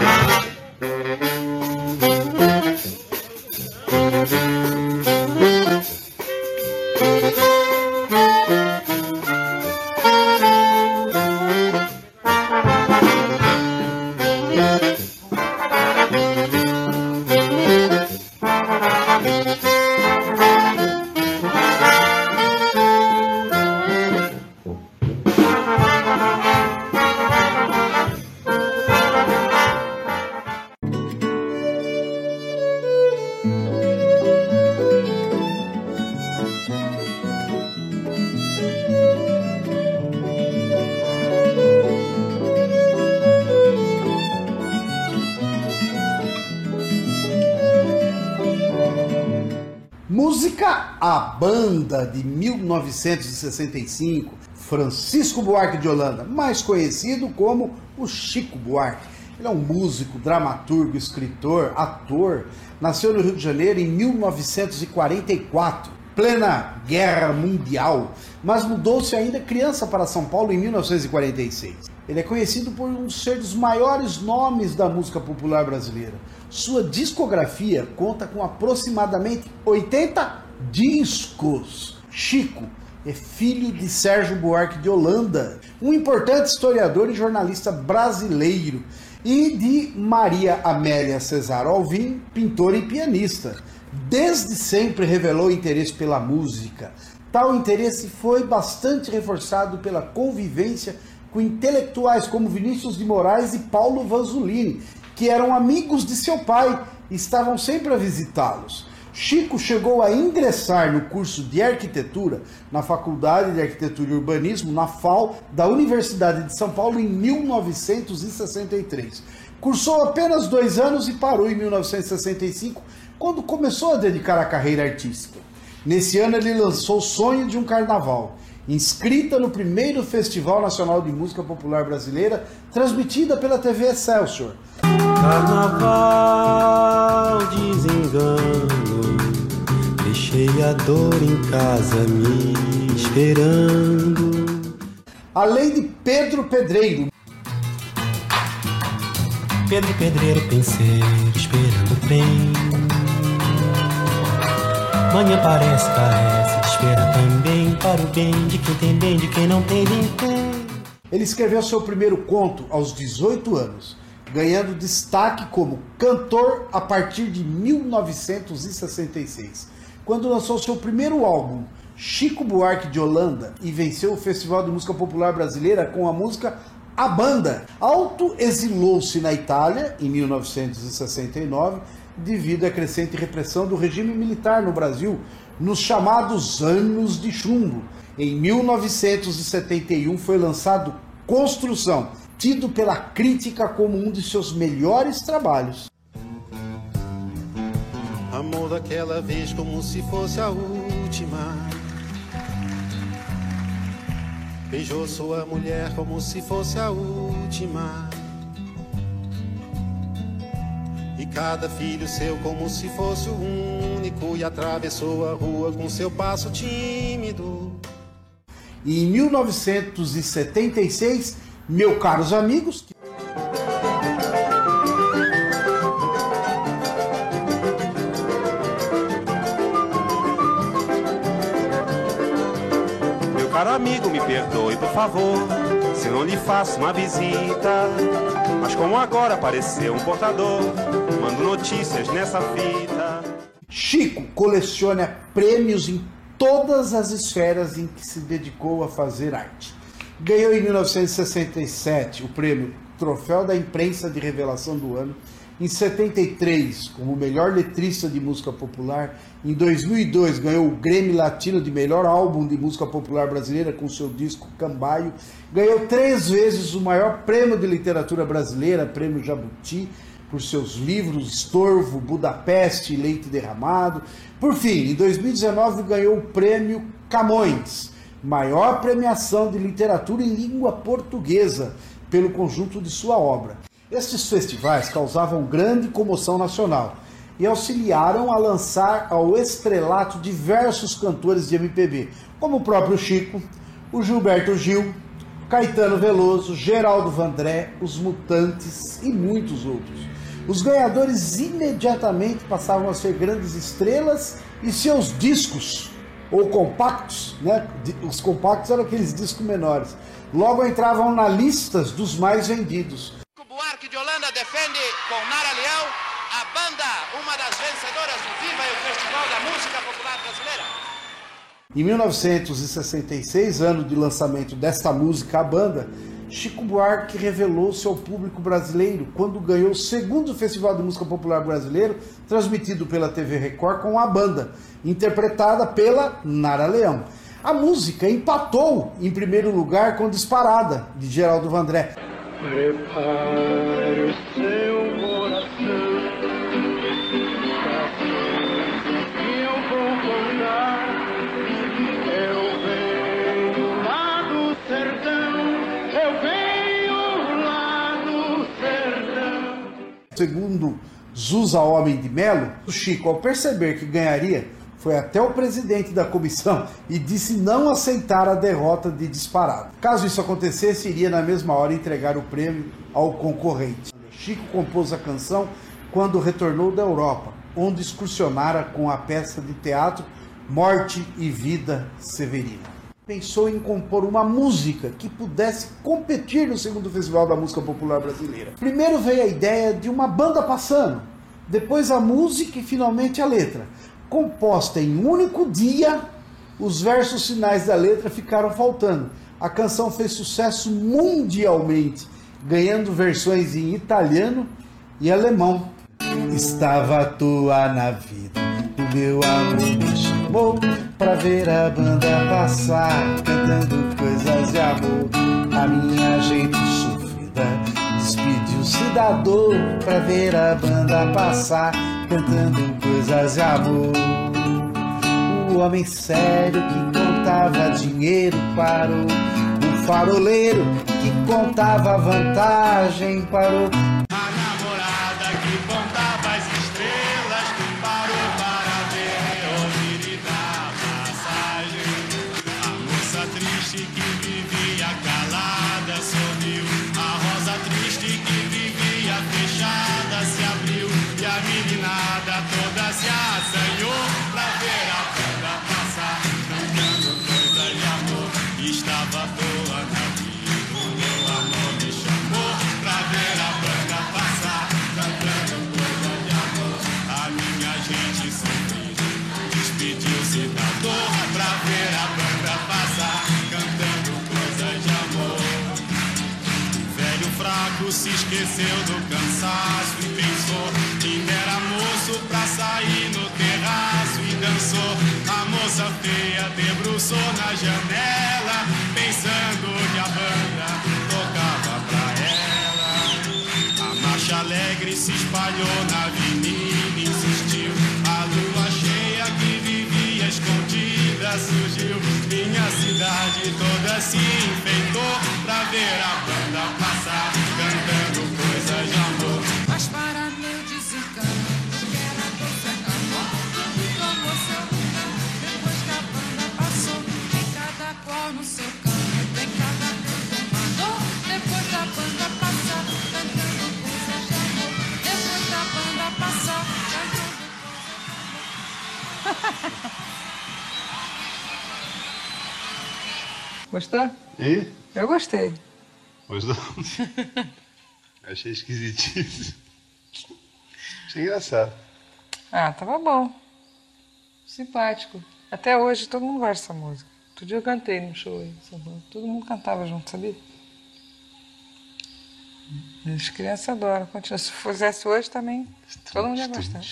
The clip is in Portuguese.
Yeah. A Banda de 1965, Francisco Buarque de Holanda, mais conhecido como o Chico Buarque. Ele é um músico, dramaturgo, escritor, ator. Nasceu no Rio de Janeiro em 1944, plena guerra mundial, mas mudou-se ainda criança para São Paulo em 1946. Ele é conhecido por um ser dos maiores nomes da música popular brasileira. Sua discografia conta com aproximadamente 80 discos. Chico é filho de Sérgio Buarque de Holanda, um importante historiador e jornalista brasileiro, e de Maria Amélia Cesar Alvim, pintora e pianista. Desde sempre revelou interesse pela música. Tal interesse foi bastante reforçado pela convivência com intelectuais como Vinícius de Moraes e Paulo Vanzolini, que eram amigos de seu pai e estavam sempre a visitá-los. Chico chegou a ingressar no curso de arquitetura na Faculdade de Arquitetura e Urbanismo, na FAO, da Universidade de São Paulo, em 1963. Cursou apenas dois anos e parou em 1965, quando começou a dedicar a carreira artística. Nesse ano, ele lançou Sonho de um Carnaval, inscrita no primeiro Festival Nacional de Música Popular Brasileira, transmitida pela TV Excelsior. Carnaval desengano, deixei a dor em casa me esperando. Além de Pedro Pedreiro. Pedro Pedreiro, penseiro, esperando bem. Manhã parece, parece, espera também para o bem de quem tem bem, de quem não tem, ninguém. Ele escreveu seu primeiro conto aos 18 anos ganhando destaque como cantor a partir de 1966, quando lançou seu primeiro álbum, Chico Buarque de Holanda, e venceu o Festival de Música Popular Brasileira com a música A Banda. Auto-exilou-se na Itália em 1969 devido à crescente repressão do regime militar no Brasil nos chamados Anos de Chumbo. Em 1971 foi lançado Construção, tido pela crítica como um de seus melhores trabalhos. Amor daquela vez como se fosse a última. Beijou sua mulher como se fosse a última. E cada filho seu como se fosse o único. E atravessou a rua com seu passo tímido. E em 1976, meus caros amigos. Caro amigo, me perdoe, por favor, se não lhe faço uma visita. Mas como agora apareceu um portador, mando notícias nessa fita. Chico coleciona prêmios em todas as esferas em que se dedicou a fazer arte. Ganhou em 1967 o prêmio Troféu da Imprensa de Revelação do Ano. Em 73, como melhor letrista de música popular. Em 2002, ganhou o Grêmio Latino de melhor álbum de música popular brasileira com seu disco Cambaio. Ganhou três vezes o maior prêmio de literatura brasileira, Prêmio Jabuti, por seus livros Estorvo, Budapeste Leite Derramado. Por fim, em 2019, ganhou o prêmio Camões maior premiação de literatura em língua portuguesa pelo conjunto de sua obra. Estes festivais causavam grande comoção nacional e auxiliaram a lançar ao estrelato diversos cantores de MPB, como o próprio Chico, o Gilberto Gil, Caetano Veloso, Geraldo Vandré, Os Mutantes e muitos outros. Os ganhadores imediatamente passavam a ser grandes estrelas e seus discos ou compactos, né? Os compactos eram aqueles discos menores. Logo entravam na listas dos mais vendidos. Buarque de Holanda defende com Nara Leão a banda, uma das vencedoras do Viva e o Festival da Música Popular Brasileira. Em 1966, ano de lançamento desta música, a banda, Chico Buarque revelou-se ao público brasileiro quando ganhou o segundo Festival de Música Popular Brasileiro, transmitido pela TV Record com a banda, interpretada pela Nara Leão. A música empatou em primeiro lugar com Disparada, de Geraldo Vandré. Prepare o seu Segundo Zusa Homem de Melo, o Chico, ao perceber que ganharia, foi até o presidente da comissão e disse não aceitar a derrota de disparado. Caso isso acontecesse, iria na mesma hora entregar o prêmio ao concorrente. Chico compôs a canção quando retornou da Europa, onde excursionara com a peça de teatro Morte e Vida Severina. Pensou em compor uma música que pudesse competir no segundo Festival da Música Popular Brasileira. Primeiro veio a ideia de uma banda passando, depois a música e finalmente a letra composta em um único dia, os versos finais da letra ficaram faltando. A canção fez sucesso mundialmente, ganhando versões em italiano e alemão. Estava à toa na vida, o meu amor pra ver a banda passar, cantando coisas de amor. A minha gente sofrida despediu-se da dor pra ver a banda passar cantando coisas de amor. O homem sério que contava dinheiro parou. O faroleiro que contava vantagem parou. Esqueceu do cansaço e pensou que era moço pra sair no terraço e dançou. A moça feia debruçou na janela, pensando que a banda tocava pra ela. A marcha alegre se espalhou na avenida, insistiu. A lua cheia que vivia escondida surgiu. Minha cidade toda se enfeitou pra ver a banda passar, Gostou? E? Eu gostei. Gostou? Achei esquisitíssimo. Achei engraçado. Ah, tava bom. Simpático. Até hoje todo mundo gosta dessa música. Outro dia eu cantei no show aí. Todo mundo cantava junto, sabia? As crianças adoram. Continua. Se fizesse hoje também, todo mundo ia gostar.